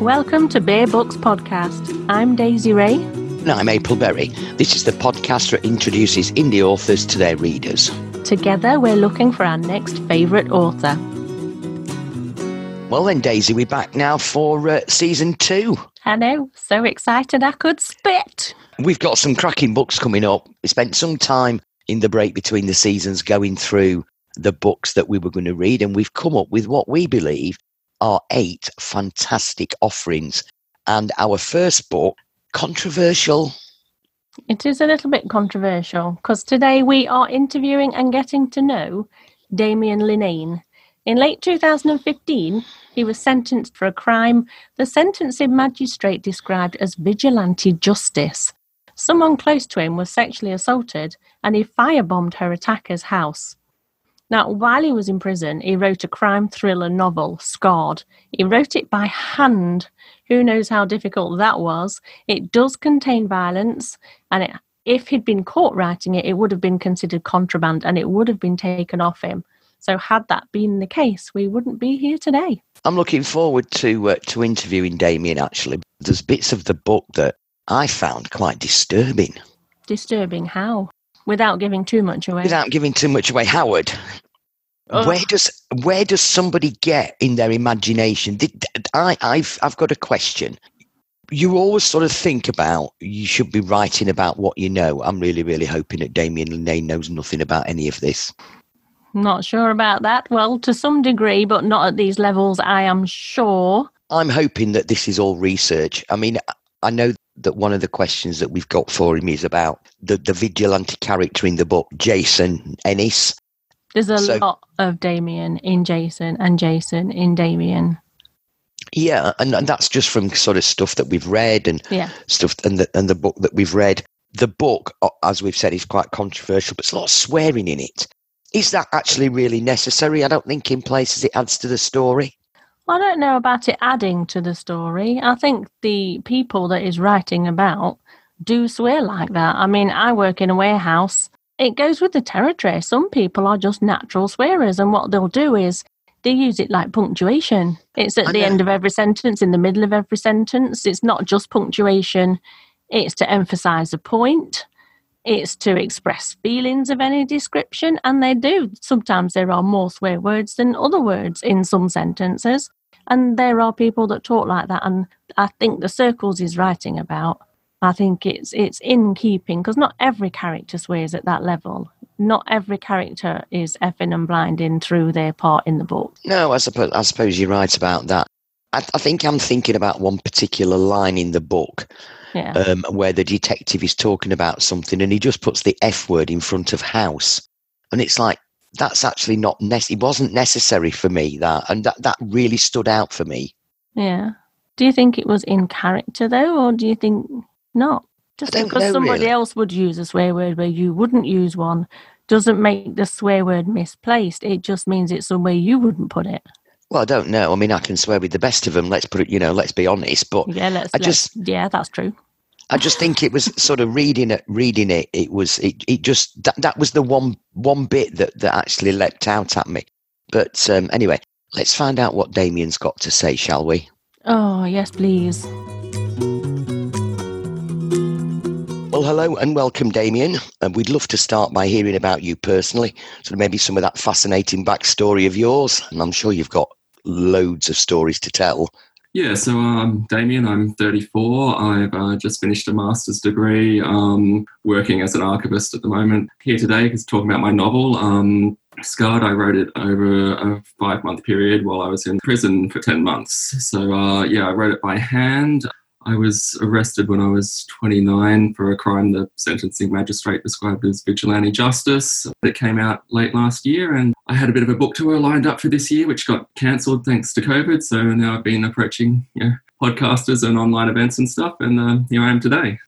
Welcome to Bear Books Podcast. I'm Daisy Ray. And I'm April Berry. This is the podcast that introduces indie authors to their readers. Together, we're looking for our next favourite author. Well, then, Daisy, we're back now for uh, season two. I know, so excited I could spit. We've got some cracking books coming up. We spent some time in the break between the seasons going through the books that we were going to read, and we've come up with what we believe are eight fantastic offerings. And our first book, controversial. It is a little bit controversial because today we are interviewing and getting to know Damien Linnane. In late 2015, he was sentenced for a crime the sentencing magistrate described as vigilante justice. Someone close to him was sexually assaulted and he firebombed her attacker's house. Now, while he was in prison, he wrote a crime thriller novel, Scarred. He wrote it by hand. Who knows how difficult that was? It does contain violence, and it, if he'd been caught writing it, it would have been considered contraband and it would have been taken off him. So, had that been the case, we wouldn't be here today. I'm looking forward to uh, to interviewing Damien. Actually, there's bits of the book that I found quite disturbing. Disturbing how? Without giving too much away. Without giving too much away, Howard. Ugh. Where does where does somebody get in their imagination? Did, I I've I've got a question. You always sort of think about you should be writing about what you know. I'm really really hoping that Damien Linnane knows nothing about any of this. Not sure about that. Well, to some degree, but not at these levels, I am sure. I'm hoping that this is all research. I mean, I know that one of the questions that we've got for him is about the, the vigilante character in the book, Jason Ennis. There's a So- lot of Damien in Jason and Jason in Damien. Yeah, and, and that's just from sort of stuff that we've read and Yeah. stuff and the, and the book that we've read. The book, as we've said, is quite controversial, but it's a lot of swearing in it. Is that actually really necessary? I don't think in places it adds to the story. I don't know about it adding to the story. I think the people that is writing about do swear like that. I mean, I work in a warehouse. It goes with the territory. Some people are just natural swearers, and what they'll do is they use it like punctuation. It's at I the know. end of every sentence, in the middle of every sentence. It's not just punctuation, it's to emphasize a point. It's to express feelings of any description, and they do. Sometimes there are more swear words than other words in some sentences. And there are people that talk like that. And I think the circles he's writing about, I think it's it's in keeping because not every character swears at that level. Not every character is effing and blinding through their part in the book. No, I suppose I suppose you're right about that. I, I think I'm thinking about one particular line in the book Yeah. um, where the detective is talking about something and he just puts the F word in front of house, and it's like that's actually not nec- It wasn't necessary for me that, and that that really stood out for me. yeah. Do you think it was in character though, or do you think not? Just because know, somebody really. else would use a swear word where you wouldn't use one doesn't make the swear word misplaced. It just means it's somewhere you wouldn't put it. Well, I don't know. I mean, I can swear with the best of them. Let's put it, you know, let's be honest. But Yeah, let's, I let's- just- yeah, that's true. I just think it was sort of reading it, reading it. It was, it, it just that that was the one one bit that that actually leapt out at me. But um, anyway, let's find out what Damien's got to say, shall we? Oh, yes, please. Well, hello and welcome, Damien. And we'd love to start by hearing about you personally, sort of maybe some of that fascinating backstory of yours. And I'm sure you've got loads of stories to tell. Yeah, so um, Damien, I'm 34. I've uh, just finished a master's degree, um, working as an archivist at the moment. Here today because talking about my novel, um, Scarred. I wrote it over a five month period while I was in prison for 10 months. So, uh, yeah, I wrote it by hand. I was arrested when I was 29 for a crime the sentencing magistrate described as vigilante justice. It came out late last year, and I had a bit of a book tour lined up for this year, which got cancelled thanks to COVID. So now I've been approaching you know, podcasters and online events and stuff, and uh, here I am today.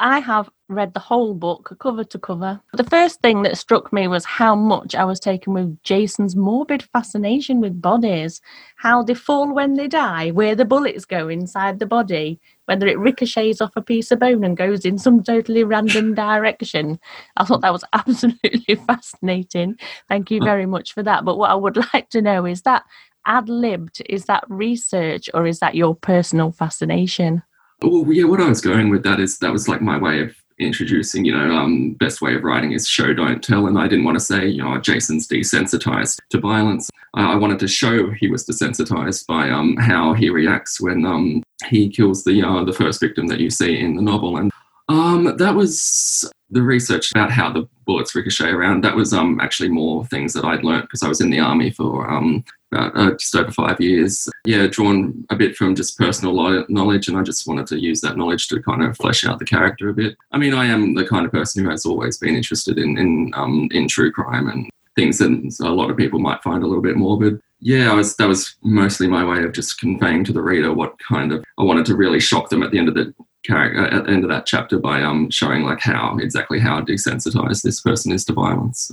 I have read the whole book, cover to cover. The first thing that struck me was how much I was taken with Jason's morbid fascination with bodies, how they fall when they die, where the bullets go inside the body, whether it ricochets off a piece of bone and goes in some totally random direction. I thought that was absolutely fascinating. Thank you very much for that. But what I would like to know is that ad libbed? Is that research or is that your personal fascination? Well, yeah, what I was going with that is that was like my way of introducing, you know, um, best way of writing is show, don't tell. And I didn't want to say, you know, Jason's desensitized to violence. Uh, I wanted to show he was desensitized by um, how he reacts when um, he kills the uh, the first victim that you see in the novel. And um, that was the research about how the bullets ricochet around. That was um, actually more things that I'd learned because I was in the army for um, about uh, just over five years. Yeah, drawn a bit from just personal knowledge, and I just wanted to use that knowledge to kind of flesh out the character a bit. I mean, I am the kind of person who has always been interested in in um, in true crime and things that a lot of people might find a little bit morbid. Yeah, was, that was mostly my way of just conveying to the reader what kind of I wanted to really shock them at the end of the character at the end of that chapter by um, showing like how exactly how desensitized this person is to violence.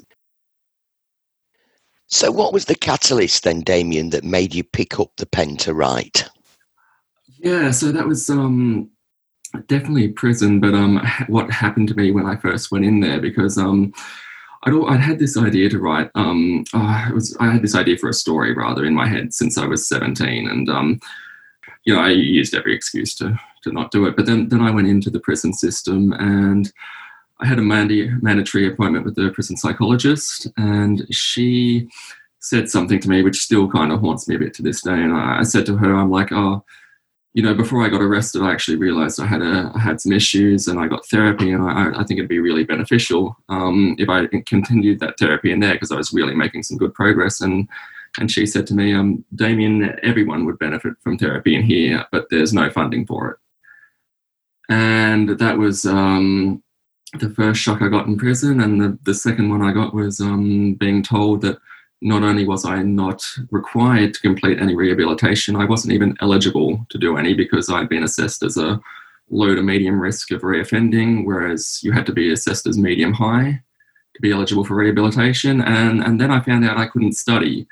So, what was the catalyst then, Damien, that made you pick up the pen to write? Yeah, so that was um, definitely prison, but um, what happened to me when I first went in there because um, I'd, I'd had this idea to write. Um, oh, it was I had this idea for a story rather in my head since I was seventeen, and um, you know I used every excuse to to not do it. But then then I went into the prison system and I had a mandatory appointment with the prison psychologist, and she said something to me which still kind of haunts me a bit to this day. And I, I said to her, I'm like, oh, you know, before I got arrested, I actually realized I had a, I had some issues, and I got therapy, and I, I think it'd be really beneficial um, if I continued that therapy in there because I was really making some good progress. And and she said to me, um, Damien, everyone would benefit from therapy in here, but there's no funding for it. And that was um, the first shock I got in prison, and the, the second one I got was um, being told that not only was I not required to complete any rehabilitation, I wasn't even eligible to do any because I'd been assessed as a low to medium risk of reoffending, whereas you had to be assessed as medium high to be eligible for rehabilitation. And, and then I found out I couldn't study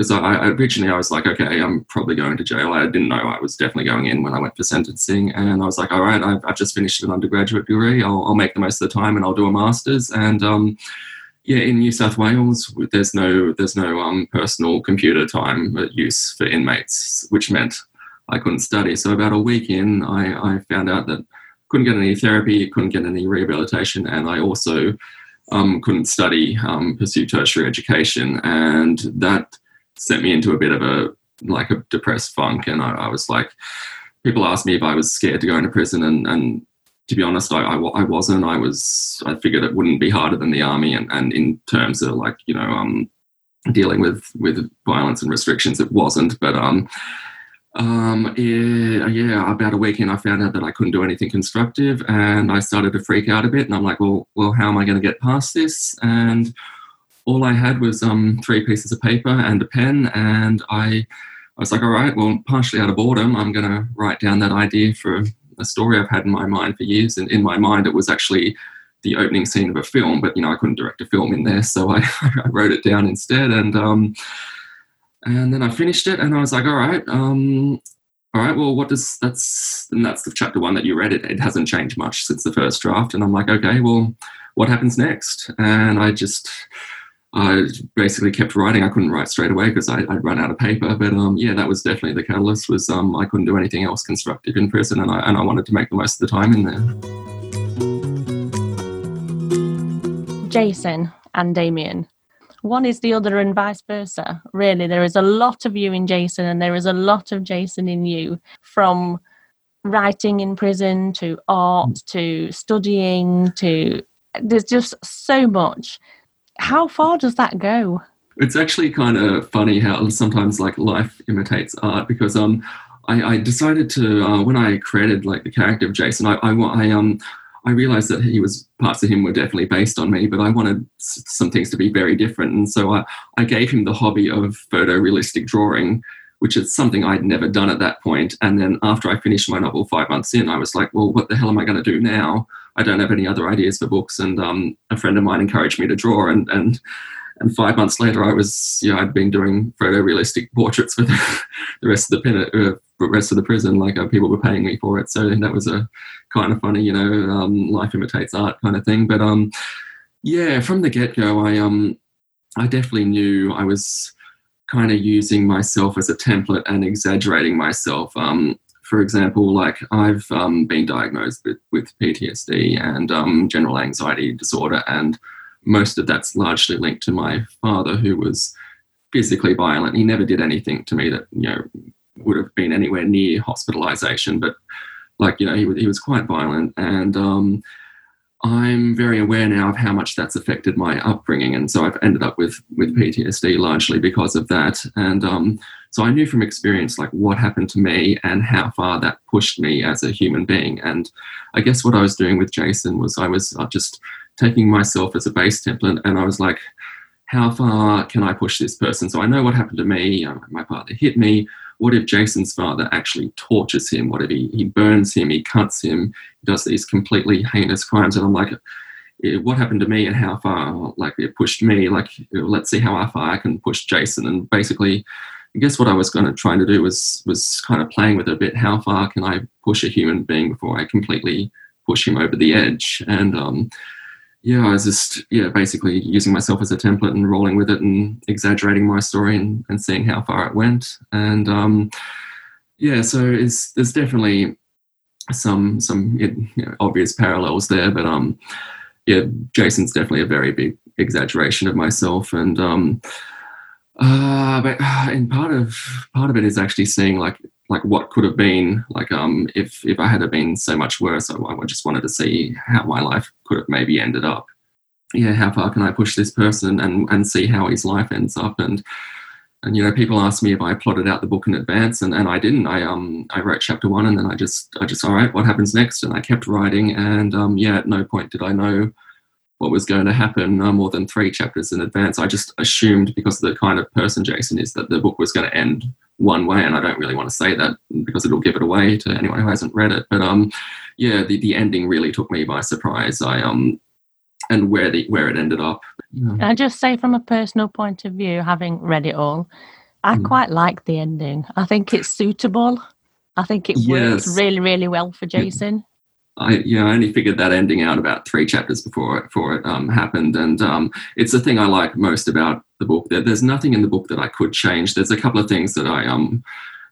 because I, I, originally I was like, okay, I'm probably going to jail. I didn't know I was definitely going in when I went for sentencing, and I was like, all right, I've, I've just finished an undergraduate degree. I'll, I'll, make the most of the time, and I'll do a master's. And um, yeah, in New South Wales, there's no there's no um, personal computer time use for inmates, which meant I couldn't study. So about a week in, I, I found out that couldn't get any therapy, couldn't get any rehabilitation, and I also um, couldn't study, um, pursue tertiary education, and that sent me into a bit of a like a depressed funk. And I, I was like, people asked me if I was scared to go into prison, and, and to be honest, I, I, I, wasn't. I was. I figured it wouldn't be harder than the army, and, and in terms of like you know um, dealing with with violence and restrictions, it wasn't. But um, um, yeah, yeah, about a week in, I found out that I couldn't do anything constructive, and I started to freak out a bit. And I'm like, well, well, how am I going to get past this? And all I had was um, three pieces of paper and a pen, and I, I was like, all right, well, partially out of boredom, I'm going to write down that idea for a story I've had in my mind for years. And in my mind, it was actually the opening scene of a film, but you know, I couldn't direct a film in there, so I, I wrote it down instead, and um, and then I finished it, and I was like, all right, um, all right, well, what does that's and that's the chapter one that you read. It it hasn't changed much since the first draft, and I'm like, okay, well, what happens next? And I just I basically kept writing. I couldn't write straight away because I'd run out of paper. But um, yeah, that was definitely the catalyst. Was um, I couldn't do anything else constructive in prison, and I and I wanted to make the most of the time in there. Jason and Damien, one is the other, and vice versa. Really, there is a lot of you in Jason, and there is a lot of Jason in you. From writing in prison to art to studying to there's just so much how far does that go? It's actually kind of funny how sometimes like life imitates art because um I, I decided to uh, when I created like the character of Jason I, I, I um I realized that he was parts of him were definitely based on me, but I wanted some things to be very different, and so I, I gave him the hobby of photorealistic drawing, which is something I'd never done at that point. And then after I finished my novel five months in, I was like, well, what the hell am I going to do now? I don't have any other ideas for books. And um, a friend of mine encouraged me to draw, and and and five months later, I was you know I'd been doing photorealistic portraits for the, the rest of the pen, uh, rest of the prison. Like uh, people were paying me for it, so that was a kind of funny, you know, um, life imitates art kind of thing. But um, yeah, from the get go, I um I definitely knew I was kind of using myself as a template and exaggerating myself. Um, for example, like I've um, been diagnosed with, with PTSD and um, general anxiety disorder, and most of that's largely linked to my father, who was physically violent. He never did anything to me that you know would have been anywhere near hospitalization, but like you know he, he was quite violent, and um, I'm very aware now of how much that's affected my upbringing, and so I've ended up with with PTSD largely because of that. And um, so I knew from experience like what happened to me and how far that pushed me as a human being. And I guess what I was doing with Jason was I was uh, just taking myself as a base template, and I was like, how far can I push this person? So I know what happened to me. Um, my father hit me what if Jason's father actually tortures him? What if he, he burns him, he cuts him, he does these completely heinous crimes? And I'm like, eh, what happened to me and how far like it pushed me like let's see how far i can push jason and basically i guess what i was going to try to do was was kind of playing with it a bit how far can i push a human being before i completely push him over the edge and um, yeah, I was just yeah basically using myself as a template and rolling with it and exaggerating my story and, and seeing how far it went. And um, yeah, so it's there's definitely some some you know, obvious parallels there, but um, yeah, Jason's definitely a very big exaggeration of myself, and um, uh, but and part of part of it is actually seeing like like what could have been like um if if I had been so much worse I, I just wanted to see how my life could have maybe ended up. Yeah how far can I push this person and and see how his life ends up? And and you know people ask me if I plotted out the book in advance and, and I didn't. I um I wrote chapter one and then I just I just all right what happens next? And I kept writing and um yeah at no point did I know what was going to happen no more than three chapters in advance. I just assumed because of the kind of person Jason is that the book was going to end one way, and I don't really want to say that because it'll give it away to anyone who hasn't read it. But um, yeah, the, the ending really took me by surprise. I um, and where the where it ended up. Yeah. I just say from a personal point of view, having read it all, I mm. quite like the ending. I think it's suitable. I think it yes. works really, really well for Jason. I yeah, I only figured that ending out about three chapters before it, before it um, happened, and um, it's the thing I like most about the book. There, there's nothing in the book that I could change. There's a couple of things that I um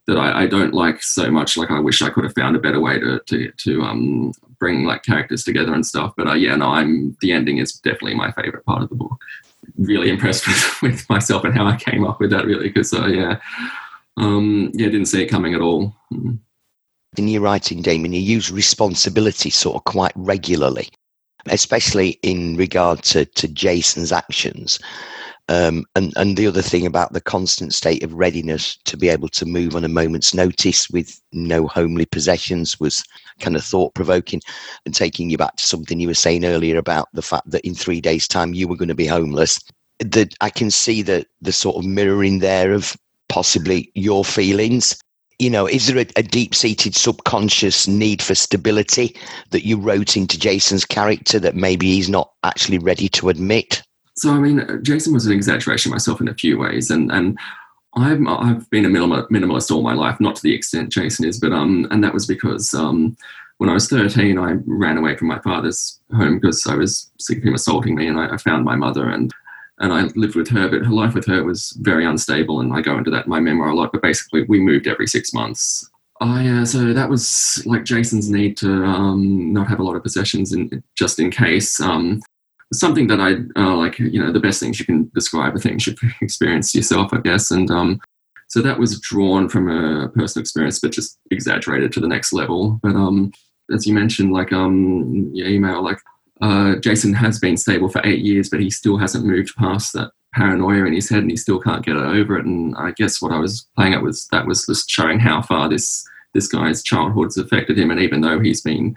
that I, I, don't like so much. Like I wish I could have found a better way to to to um bring like characters together and stuff. But uh, yeah, no, I'm the ending is definitely my favorite part of the book. Really impressed with, with myself and how I came up with that. Really, because uh, yeah, um, yeah, didn't see it coming at all. Mm in your writing, Damien, you use responsibility sort of quite regularly, especially in regard to, to Jason's actions. Um, and, and the other thing about the constant state of readiness to be able to move on a moment's notice with no homely possessions was kind of thought provoking and taking you back to something you were saying earlier about the fact that in three days' time you were going to be homeless. That I can see that the sort of mirroring there of possibly your feelings you know, is there a, a deep seated subconscious need for stability that you wrote into Jason's character that maybe he's not actually ready to admit? So, I mean, Jason was an exaggeration myself in a few ways, and and I've I've been a minimalist all my life, not to the extent Jason is, but um, and that was because um, when I was 13, I ran away from my father's home because I was sick of him assaulting me, and I, I found my mother, and and I lived with her, but her life with her was very unstable, and I go into that in my memoir a lot. But basically, we moved every six months. I uh, so that was like Jason's need to um, not have a lot of possessions, in, just in case. Um, something that I uh, like, you know, the best things you can describe are things you've experienced yourself, I guess. And um, so that was drawn from a personal experience, but just exaggerated to the next level. But um, as you mentioned, like um, your email, like uh, Jason has been stable for eight years, but he still hasn't moved past that paranoia in his head, and he still can't get over it. And I guess what I was playing at was that was just showing how far this this guy's childhood's affected him, and even though he's been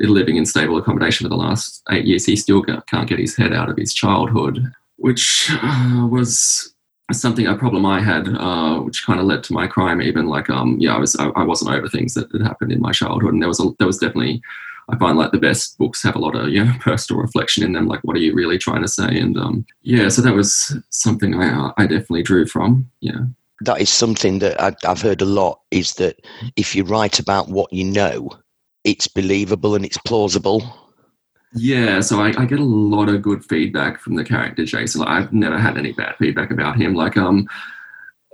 living in stable accommodation for the last eight years, he still can't get his head out of his childhood, which uh, was something a problem I had, uh, which kind of led to my crime. Even like, um, yeah, I was I, I wasn't over things that had happened in my childhood, and there was a, there was definitely I find like the best books have a lot of you know personal reflection in them. Like, what are you really trying to say? And um, yeah, so that was something I I definitely drew from. Yeah, that is something that I, I've heard a lot. Is that if you write about what you know, it's believable and it's plausible. Yeah, so I, I, get a lot of good feedback from the character Jason. Like, I've never had any bad feedback about him. Like, um,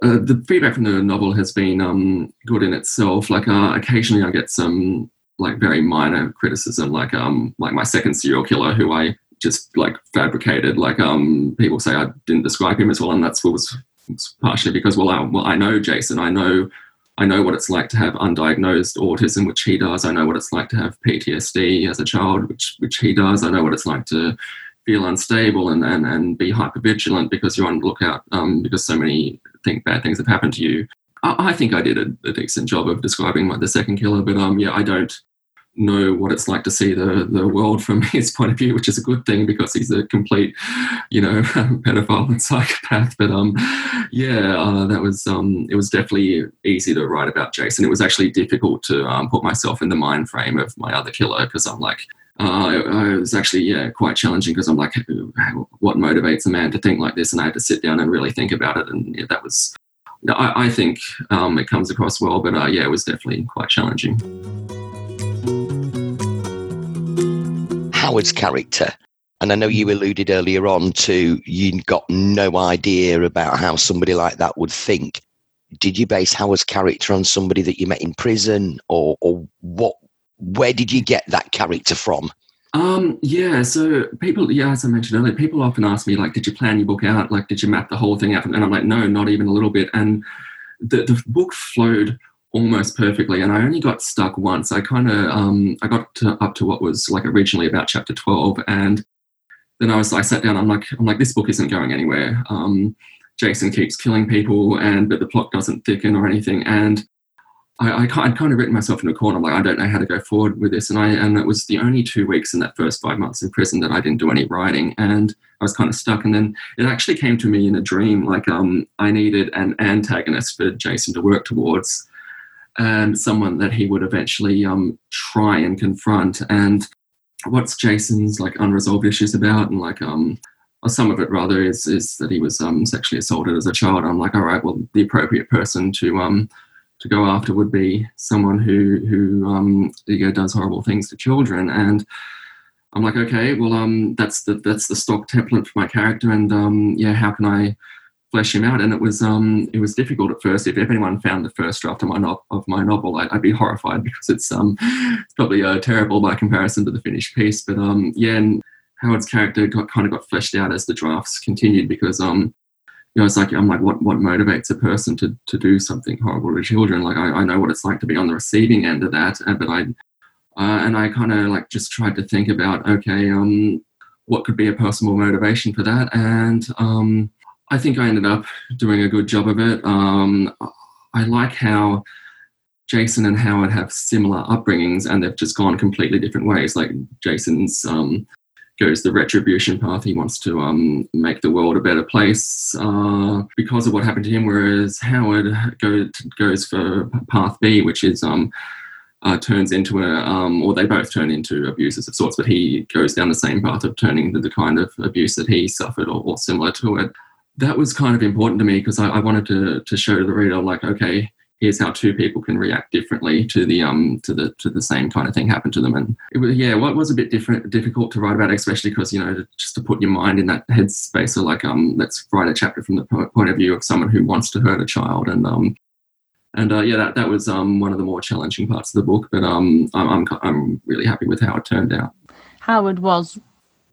uh, the feedback from the novel has been um, good in itself. Like uh, occasionally, I get some like very minor criticism, like um like my second serial killer, who I just like fabricated. Like um people say I didn't describe him as well, and that's what was, partially because well I well I know Jason, I know I know what it's like to have undiagnosed autism, which he does. I know what it's like to have PTSD as a child, which which he does. I know what it's like to feel unstable and, and, and be hypervigilant because you're on the lookout um, because so many think bad things have happened to you. I, think I did a, a, decent job of describing the second killer, but um, yeah, I don't know what it's like to see the the world from his point of view, which is a good thing because he's a complete, you know, pedophile and psychopath. But um, yeah, uh, that was um, it was definitely easy to write about Jason. It was actually difficult to um, put myself in the mind frame of my other killer because I'm like. Uh, it was actually yeah quite challenging because I'm like, what motivates a man to think like this? And I had to sit down and really think about it, and yeah, that was I, I, think um, it comes across well, but uh, yeah, it was definitely quite challenging. Howard's character. And I know you alluded earlier on to you got no idea about how somebody like that would think. Did you base Howard's character on somebody that you met in prison, or, or what? Where did you get that character from? Um, yeah, so people, yeah, as I mentioned earlier, people often ask me, like, did you plan your book out? Like, did you map the whole thing out? And I'm like, no, not even a little bit. And the, the book flowed almost perfectly and i only got stuck once i kind of um, i got to, up to what was like originally about chapter 12 and then i was i sat down i'm like i'm like this book isn't going anywhere um, jason keeps killing people and but the plot doesn't thicken or anything and I, I kind of written myself in a corner. I'm like, I don't know how to go forward with this. And I and it was the only two weeks in that first five months in prison that I didn't do any writing, and I was kind of stuck. And then it actually came to me in a dream, like um, I needed an antagonist for Jason to work towards and someone that he would eventually um, try and confront. And what's Jason's like unresolved issues about, and like um, some of it rather is is that he was um, sexually assaulted as a child. I'm like, all right, well, the appropriate person to um to go after would be someone who who um you know, does horrible things to children and. I'm like, okay, well, um, that's the that's the stock template for my character, and um, yeah, how can I flesh him out. And it was um, it was difficult at first. If, if anyone found the first draft of my, no- of my novel, I, would be horrified because it's um, it's probably uh, terrible by comparison to the finished piece. But um, yeah, and Howard's character got kind of got fleshed out as the drafts continued because um, you know, it's like I'm like, what what motivates a person to to do something horrible to children? Like I, I know what it's like to be on the receiving end of that, and, but I uh, and I kind of like just tried to think about okay, um, what could be a personal motivation for that, and um, I think I ended up doing a good job of it. Um, I like how Jason and Howard have similar upbringings and they've just gone completely different ways. Like Jason's um, goes the retribution path. He wants to um, make the world a better place uh, because of what happened to him, whereas Howard go, goes for path B, which is um, uh, turns into a, um, or they both turn into abusers of sorts, but he goes down the same path of turning into the kind of abuse that he suffered or, or similar to it that was kind of important to me because I, I, wanted to to show the reader like okay here's how two people can react differently to the um to the to the same kind of thing happen to them. And it was yeah what was a bit different difficult to write about especially because you know to, just to put your mind in that headspace so like um let's write a chapter from the point of view of someone who wants to hurt a child. And um and uh, yeah that that was um one of the more challenging parts of the book but um I'm I'm, I'm really happy with how it turned out. Howard was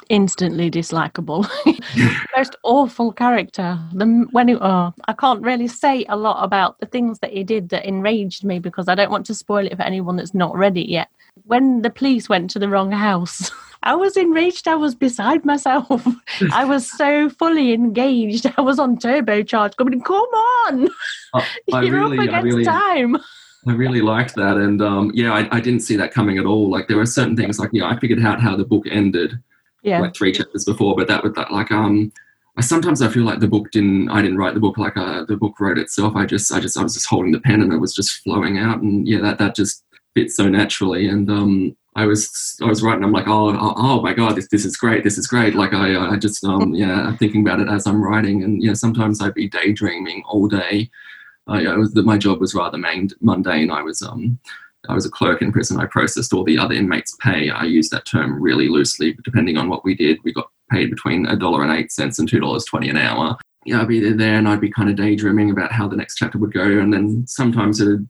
instantly dislikable. Most awful character. The when he, oh, I can't really say a lot about the things that he did that enraged me because I don't want to spoil it for anyone that's not read it yet. When the police went to the wrong house, I was enraged. I was beside myself. I was so fully engaged. I was on turbocharge, going, "Come on, uh, you're really, up against really... time." I really liked that, and um, yeah, I, I, didn't see that coming at all. Like there were certain things, like you know, I figured out how the book ended, yeah. like three chapters before, but that was that like um I sometimes I feel like the book didn't I didn't write the book like uh, the book wrote itself. I just I just I was just holding the pen and it was just flowing out and yeah that that just fits so naturally and um I was I was writing I'm like oh oh, oh my god this this is great this is great like I I just um yeah thinking about it as I'm writing and yeah sometimes I'd be daydreaming all day. I, I was my job was rather mundane. I was um I was a clerk in prison. I processed all the other inmates' pay. I use that term really loosely, depending on what we did. We got paid between a dollar and eight cents and two dollars twenty an hour. yeah, I'd be there and I'd be kind of daydreaming about how the next chapter would go. And then sometimes it'd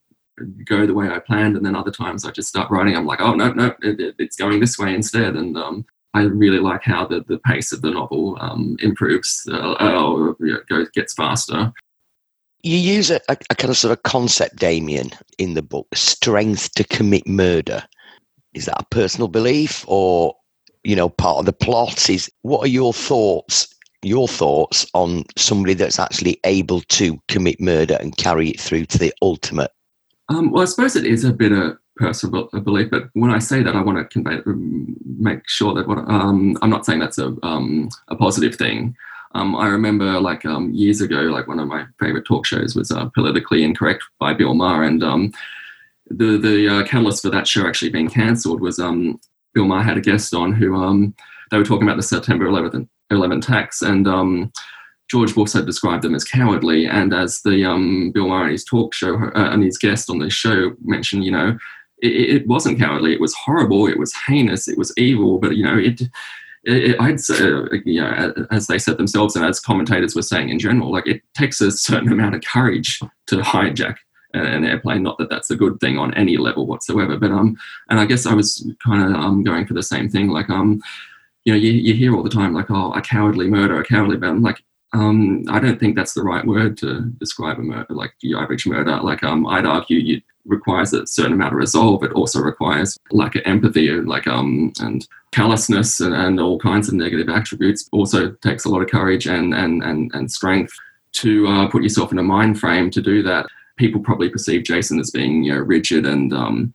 go the way I planned. And then other times I just start writing. I'm like, oh, no, no, it, it's going this way instead. And um, I really like how the, the pace of the novel um, improves uh, or you know, goes, gets faster. You use a, a, a, kind of sort of concept, Damien, in the book, strength to commit murder. Is that a personal belief or, you know, part of the plot? Is what are your thoughts? Your thoughts on somebody that's actually able to commit murder and carry it through to the ultimate? Um, well, I suppose it is a bit of a personal belief, but when I say that, I want to convey, make sure that what um, I'm not saying that's a um, a positive thing. Um, I remember like um, years ago, like one of my favorite talk shows was uh, Politically Incorrect by Bill Maher, and um, the the uh, catalyst for that show actually being cancelled was um, Bill Maher had a guest on who um, they were talking about the September 11th 11 attacks, and um, George Bush had described them as cowardly, and as the Bill Maher in his talk show uh, and his guest on the show mentioned, you know, it, it wasn't cowardly; it was horrible, it was heinous, it was evil, but you know it I'd say, you know, as they said themselves, and as commentators were saying in general, like it takes a certain amount of courage to hijack an airplane. Not that that's a good thing on any level whatsoever, but um, and I guess I was kind of um going for the same thing. Like um, you know, you, you hear all the time like, oh, a cowardly murder, a cowardly I'm like, um, I don't think that's the right word to describe a murder, like the average murder. Like, um, I'd argue it requires a certain amount of resolve. It also requires like empathy, and like um, and callousness, and, and all kinds of negative attributes. Also takes a lot of courage and and and, and strength to uh, put yourself in a mind frame to do that. People probably perceive Jason as being you know rigid and um,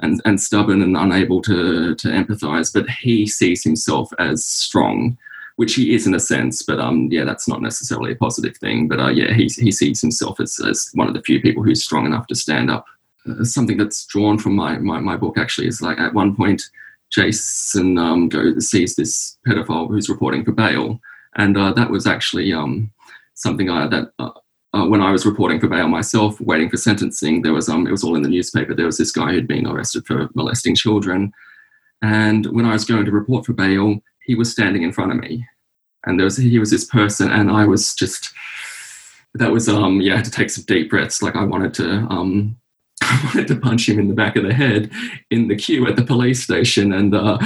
and and stubborn and unable to to empathize, but he sees himself as strong which he is in a sense, but um, yeah, that's not necessarily a positive thing. But uh, yeah, he, he sees himself as, as one of the few people who's strong enough to stand up. Uh, something that's drawn from my, my, my book actually is like at one point, Jason um, goes sees this pedophile who's reporting for bail, and uh, that was actually um, something I that. Uh, uh, when I was reporting for bail myself, waiting for sentencing, there was um, it was all in the newspaper. There was this guy who'd been arrested for molesting children, and when I was going to report for bail, he was standing in front of me, and there was he was this person, and I was just that was um yeah I had to take some deep breaths. Like I wanted to um I wanted to punch him in the back of the head in the queue at the police station, and uh,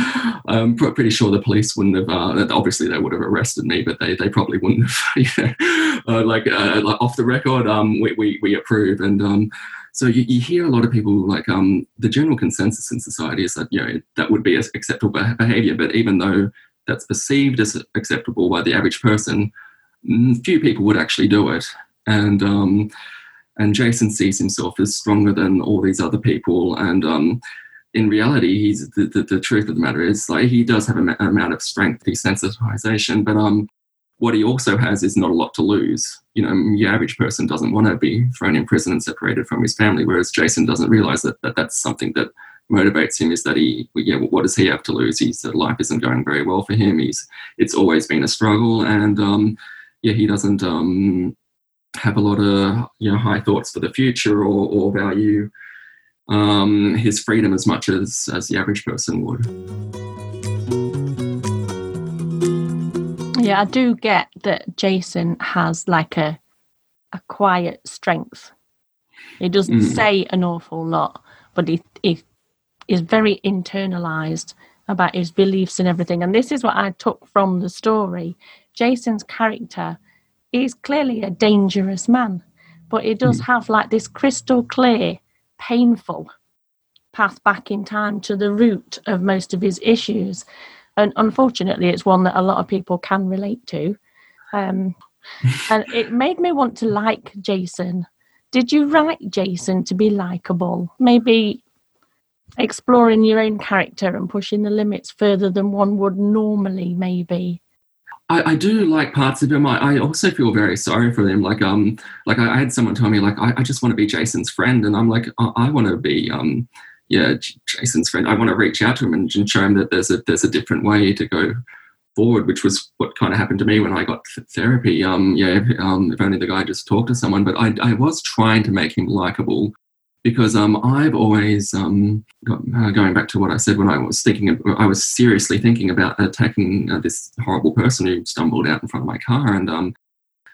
I'm pretty sure the police wouldn't have. Uh, obviously, they would have arrested me, but they, they probably wouldn't have. Uh, like, uh, like off the record, um, we, we, we approve, and um, so you, you hear a lot of people like um, the general consensus in society is that you know that would be acceptable behavior, but even though that's perceived as acceptable by the average person, few people would actually do it. And um, and Jason sees himself as stronger than all these other people. And um, in reality, he's the, the, the, truth of the matter is like he does have an amount of strength, desensitization, but um, what he also has is not a lot to lose. You know, the average person doesn't want to be thrown in prison and separated from his family, whereas Jason doesn't realize that, that that's something that motivates him is that he, yeah, what does he have to lose? He's that life isn't going very well for him. He's, it's always been a struggle, and um, yeah, he doesn't um, have a lot of you know high thoughts for the future or, or value um, his freedom as much as as the average person would. Yeah, I do get that Jason has like a a quiet strength. He doesn't mm. say an awful lot, but he, he is very internalized about his beliefs and everything. And this is what I took from the story. Jason's character is clearly a dangerous man, but he does mm. have like this crystal clear, painful path back in time to the root of most of his issues. And unfortunately, it's one that a lot of people can relate to. Um, and it made me want to like Jason. Did you write Jason to be likable? Maybe exploring your own character and pushing the limits further than one would normally, maybe. I, I do like parts of him. I, I, also feel very sorry for them. Like, um, like I, I had someone tell me, like, I, just want to be Jason's friend, and I'm like, I, want to be, um, yeah, Jason's friend. I want to reach out to him and, and show him that there's a there's a different way to go forward, which was what kind of happened to me when I got therapy. Um, yeah, um, if only the guy just talked to someone. But I, I was trying to make him likable because um, I've always um, got, uh, going back to what I said when I was thinking, of, I was seriously thinking about attacking uh, this horrible person who stumbled out in front of my car, and um,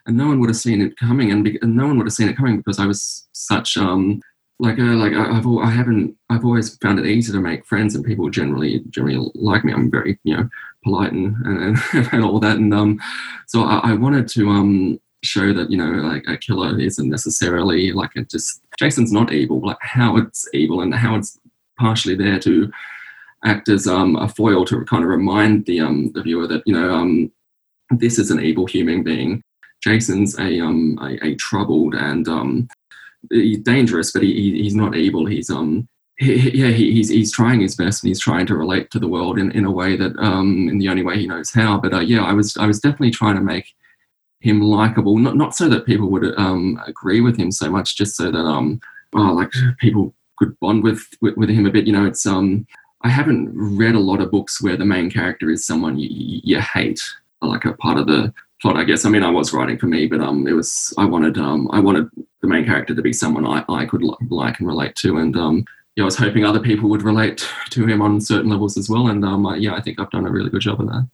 and no one would have seen it coming, and, be, and no one would have seen it coming because I was such um like uh, like I've I haven't I've always found it easy to make friends, and people generally generally like me. I'm very you know polite and and, and all that, and um so I, I wanted to um show that you know like a killer isn't necessarily like a just Jason's not evil, like how it's evil and how it's partially there to act as um, a foil to kind of remind the um, the viewer that you know um, this is an evil human being. Jason's a um a, a troubled and um he's dangerous, but he, he's not evil. He's um he, yeah he, he's he's trying his best and he's trying to relate to the world in, in a way that um in the only way he knows how. But uh, yeah, I was I was definitely trying to make him likable, not not so that people would um agree with him so much, just so that um oh, like people could bond with, with with him a bit. You know, it's um I haven't read a lot of books where the main character is someone you, you hate, like a part of the plot. I guess. I mean, I was writing for me, but um, it was I wanted um, I wanted the main character to be someone I, I could like and relate to, and um, yeah, I was hoping other people would relate to him on certain levels as well. And um, yeah, I think I've done a really good job of that.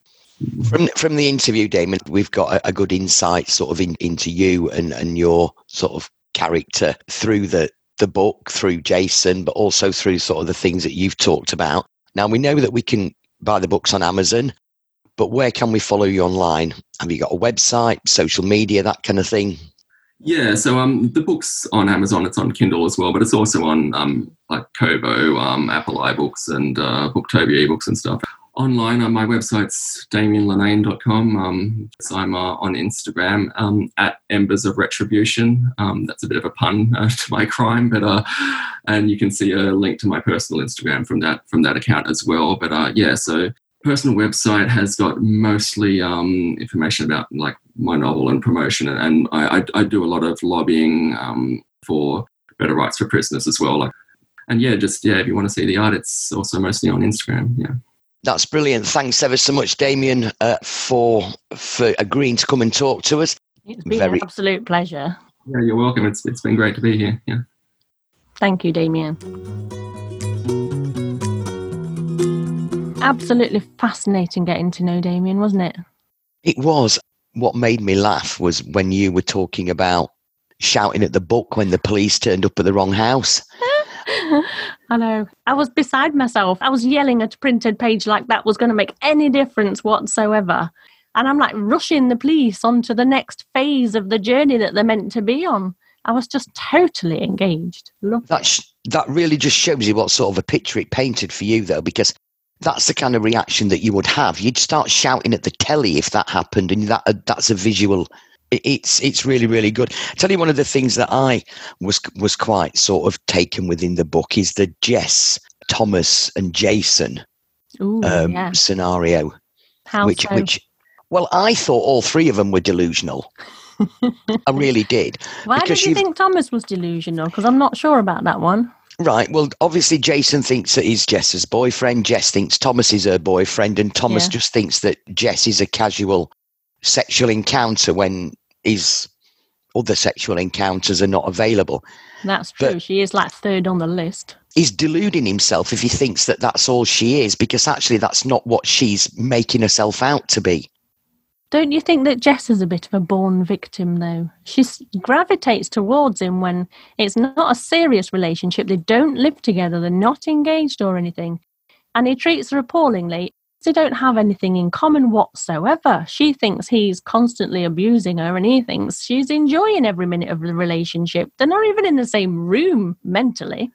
From from the interview, Damien, we've got a, a good insight sort of in, into you and, and your sort of character through the the book through Jason, but also through sort of the things that you've talked about. Now we know that we can buy the books on Amazon, but where can we follow you online? Have you got a website, social media, that kind of thing? Yeah, so um, the book's on Amazon. It's on Kindle as well, but it's also on um, like Kobo, um, Apple iBooks, and uh, Booktopia ebooks and stuff online on my website's damienlinnane.com. Um, so I'm uh, on Instagram um, at Embers of Retribution. Um, that's a bit of a pun uh, to my crime, but uh, and you can see a link to my personal Instagram from that from that account as well. But uh, yeah, so personal website has got mostly um, information about like my novel and promotion, and I, I, I do a lot of lobbying um, for better rights for prisoners as well. Like, and yeah, just yeah, if you want to see the art, it's also mostly on Instagram. Yeah. That's brilliant. Thanks ever so much, Damien, uh, for for agreeing to come and talk to us. It's been Very... an absolute pleasure. Yeah, you're welcome. It's it's been great to be here. Yeah. Thank you, Damien. Absolutely fascinating getting to know Damien, wasn't it? It was. What made me laugh was when you were talking about shouting at the book when the police turned up at the wrong house. I know. I was beside myself. I was yelling at a printed page like that was going to make any difference whatsoever. And I'm like rushing the police onto the next phase of the journey that they're meant to be on. I was just totally engaged. Loved that, sh- that really just shows you what sort of a picture it painted for you, though, because that's the kind of reaction that you would have. You'd start shouting at the telly if that happened, and that uh, that's a visual it's it's really really good. I'll tell you one of the things that I was was quite sort of taken within the book is the Jess, Thomas, and Jason Ooh, um, yeah. scenario. How which so? which well, I thought all three of them were delusional. I really did. Why did you think Thomas was delusional? Because I'm not sure about that one. Right. Well, obviously, Jason thinks that he's Jess's boyfriend. Jess thinks Thomas is her boyfriend, and Thomas yeah. just thinks that Jess is a casual sexual encounter when his other sexual encounters are not available. That's true. But she is like third on the list. He's deluding himself if he thinks that that's all she is, because actually that's not what she's making herself out to be. Don't you think that Jess is a bit of a born victim, though? She gravitates towards him when it's not a serious relationship. They don't live together, they're not engaged or anything. And he treats her appallingly they don't have anything in common whatsoever. She thinks he's constantly abusing her, and he thinks she's enjoying every minute of the relationship. They're not even in the same room mentally.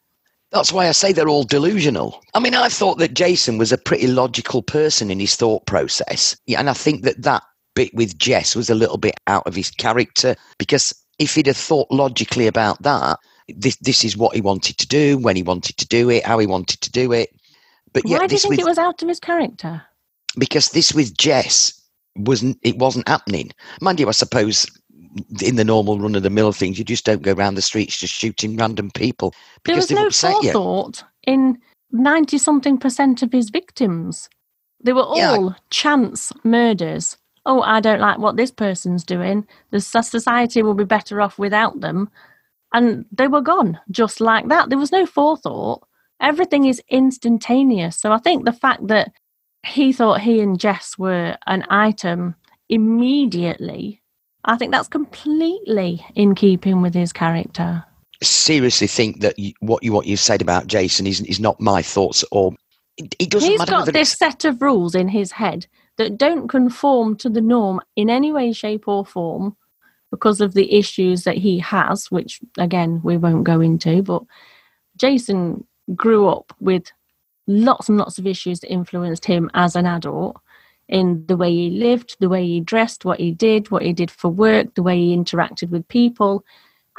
That's why I say they're all delusional. I mean, I thought that Jason was a pretty logical person in his thought process. Yeah, and I think that that bit with Jess was a little bit out of his character because if he'd have thought logically about that, this, this is what he wanted to do, when he wanted to do it, how he wanted to do it, but why do you think with, it was out of his character? Because this with Jess wasn't it wasn't happening. Mind you, I suppose in the normal run of the mill things, you just don't go around the streets just shooting random people because there was no forethought you. in ninety something percent of his victims. They were all yeah. chance murders. Oh, I don't like what this person's doing. The society will be better off without them. And they were gone just like that. There was no forethought everything is instantaneous. So I think the fact that he thought he and Jess were an item immediately, I think that's completely in keeping with his character. Seriously, think that you, what you what you said about Jason is is not my thoughts at all. It, it doesn't He's matter got this set of rules in his head that don't conform to the norm in any way, shape, or form because of the issues that he has, which again we won't go into. But Jason grew up with lots and lots of issues that influenced him as an adult in the way he lived, the way he dressed, what he did, what he did for work, the way he interacted with people.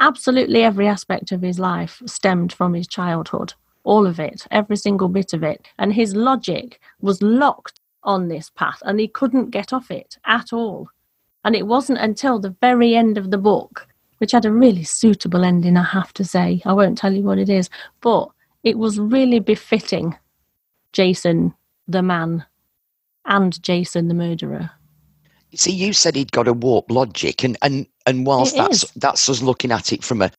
Absolutely every aspect of his life stemmed from his childhood. All of it, every single bit of it. And his logic was locked on this path and he couldn't get off it at all. And it wasn't until the very end of the book, which had a really suitable ending, I have to say. I won't tell you what it is, but it was really befitting Jason the man and Jason the murderer. See, you said he'd got a warped logic, and and and whilst It that's is. that's us looking at it from a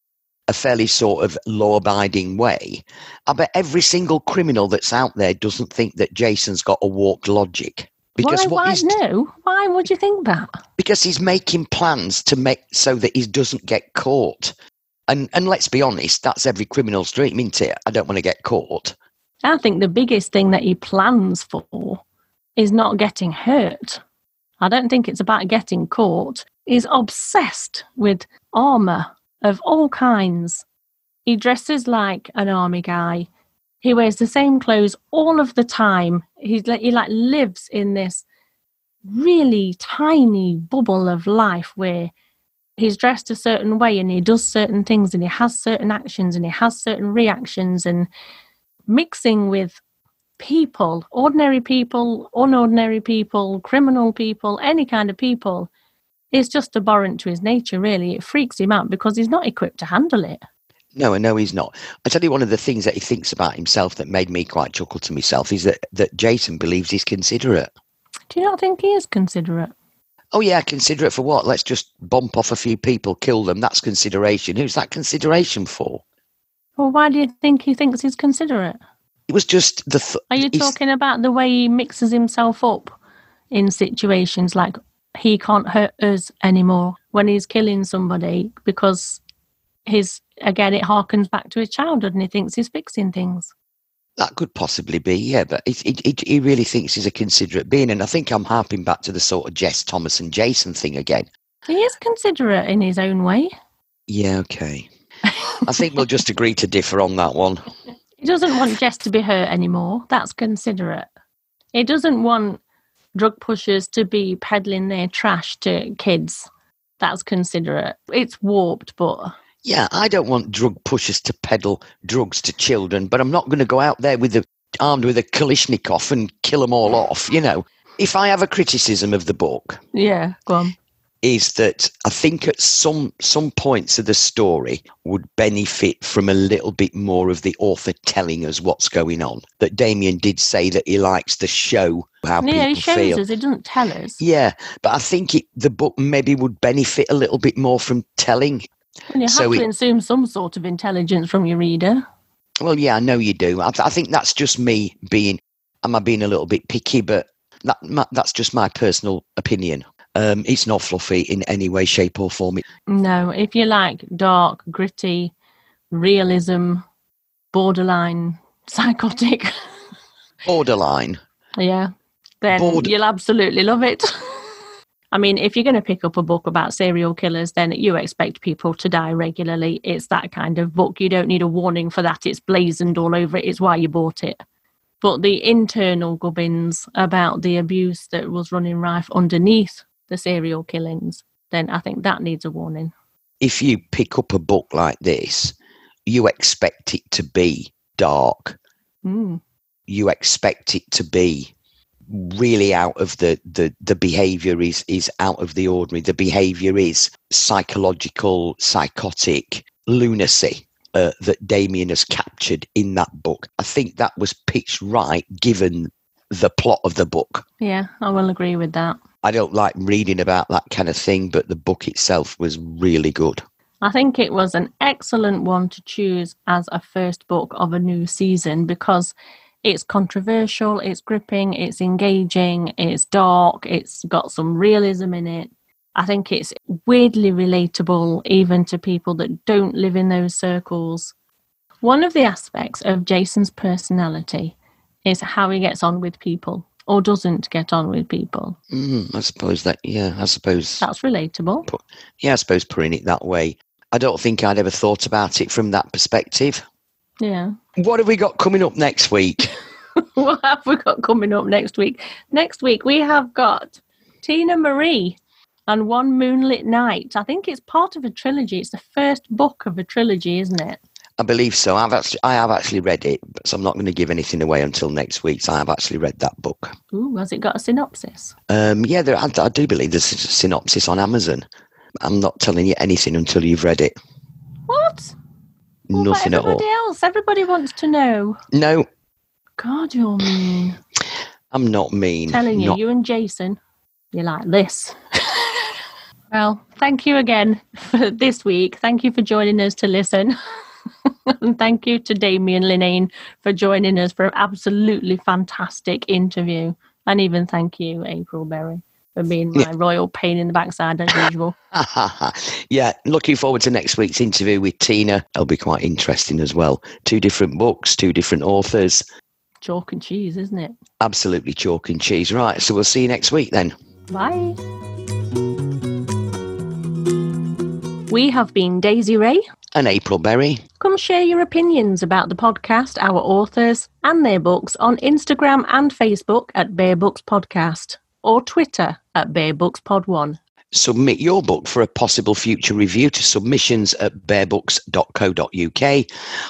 a fairly sort of law-abiding way, I bet every single criminal that's out there doesn't think that Jason's got a warped logic because why? what Why? he's No. Why would you think that? because he's making plans to make so that he doesn't get caught. And and let's be honest, that's every criminal's dream, isn't it? I don't want to get caught. I think the biggest thing that he plans for is not getting hurt. I don't think it's about getting caught. He's obsessed with armor of all kinds. He dresses like an army guy. He wears the same clothes all of the time. He's like, he like lives in this really tiny bubble of life where he's dressed a certain way and he does certain things and he has certain actions and he has certain reactions and mixing with people, ordinary people, unordinary people, criminal people, any kind of people, is just abhorrent to his nature, really. It freaks him out because he's not equipped to handle it. No, I know he's not. I tell you, one of the things that he thinks about himself that made me quite chuckle to myself is that that Jason believes he's considerate. Do you not think he is considerate? Oh yeah, considerate for what? Let's just bump off a few people, kill them. That's consideration. Who's that consideration for? Well, why do you think he thinks he's considerate? It was just the. Th- Are you talking about the way he mixes himself up in situations like he can't hurt us anymore when he's killing somebody because his again it harkens back to his childhood and he thinks he's fixing things. That could possibly be, yeah, but he, he, he really thinks he's a considerate being. And I think I'm harping back to the sort of Jess Thomas and Jason thing again. He is considerate in his own way. Yeah, okay. I think we'll just agree to differ on that one. He doesn't want Jess to be hurt anymore. That's considerate. He doesn't want drug pushers to be peddling their trash to kids. That's considerate. It's warped, but Yeah, I don't want drug pushers to peddle drugs to children, but I'm not going to go out there with a armed with a Kalashnikov and kill them all off. You know, if I have a criticism of the book, yeah, go on. is that I think at some some points of the story would benefit from a little bit more of the author telling us what's going on. That Damien did say that he likes to show how Yeah, he people shows feel. us. He doesn't tell us. Yeah, but I think it, the book maybe would benefit a little bit more from telling. Well, you have So to it- assume some sort of intelligence from your reader. Well, yeah, I know you do. I, I think that's just me being. Am I being a little bit picky? But that my, that's just my personal opinion. Um, it's not fluffy in any way, shape, or form. No, if you like dark, gritty, realism, borderline, psychotic, borderline. yeah, then Border- you'll absolutely love it. I mean, if you're going to pick up a book about serial killers, then you expect people to die regularly. It's that kind of book. You don't need a warning for that. It's blazoned all over it. It's why you bought it. But the internal gubbins about the abuse that was running rife underneath the serial killings, then I think that needs a warning. If you pick up a book like this, you expect it to be dark. Mm. You expect it to be really out of the the the behavior is is out of the ordinary. The behavior is psychological psychotic lunacy uh, that damien has captured in that book. I think that was pitched right given the plot of the book. Yeah, I will agree with that. i don't like reading about that kind of thing but the book itself was really good. I think it was an excellent one to choose as a first book of a new season because it's controversial, it's gripping, it's engaging, it's dark, it's got some realism in it. I think it's weirdly relatable even to people that don't live in those circles. One of the aspects of Jason's personality is how he gets on with people or doesn't get on with people. Mm, I suppose that, yeah, I suppose. That's relatable. Yeah, I suppose putting it that way. I don't think I'd ever thought about it from that perspective. Yeah. What have we got coming up next week? what have we got coming up next week? Next week we have got Tina Marie and One Moonlit Night. I think it's part of a trilogy. It's the first book of a trilogy, isn't it? I believe so. I've actually, I have actually read it, so I'm not going to give anything away until next week. So I have actually read that book. Ooh, has it got a synopsis? Um, yeah, there, I, I do believe there's a synopsis on Amazon. I'm not telling you anything until you've read it. What? What Nothing at all. everybody else? Everybody wants to know. No, God, you're mean. I'm not mean. telling you, Not- you and Jason, you're like this. well, thank you again for this week. Thank you for joining us to listen. and thank you to Damien Linnane for joining us for an absolutely fantastic interview. And even thank you, April Berry, for being my Yeah. royal pain in the backside as usual. yeah, looking forward to next week's interview with Tina. It'll be quite interesting as well. Two different books, two different authors. Chalk and cheese, isn't it? Absolutely chalk and cheese. Right, so we'll see you next week then. Bye. We have been Daisy Ray. And April Berry. Come share your opinions about the podcast, our authors, and their books on Instagram and Facebook at Bear Books Podcast or Twitter at Bear Books Pod One. Submit your book for a possible future review to submissions at bearbooks.co.uk.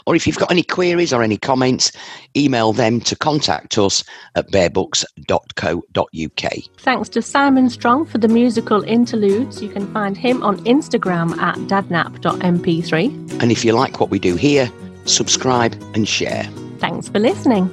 Or if you've got any queries or any comments, email them to contact us at bearbooks.co.uk. Thanks to Simon Strong for the musical interludes. You can find him on Instagram at dadnap.mp3. And if you like what we do here, subscribe and share. Thanks for listening.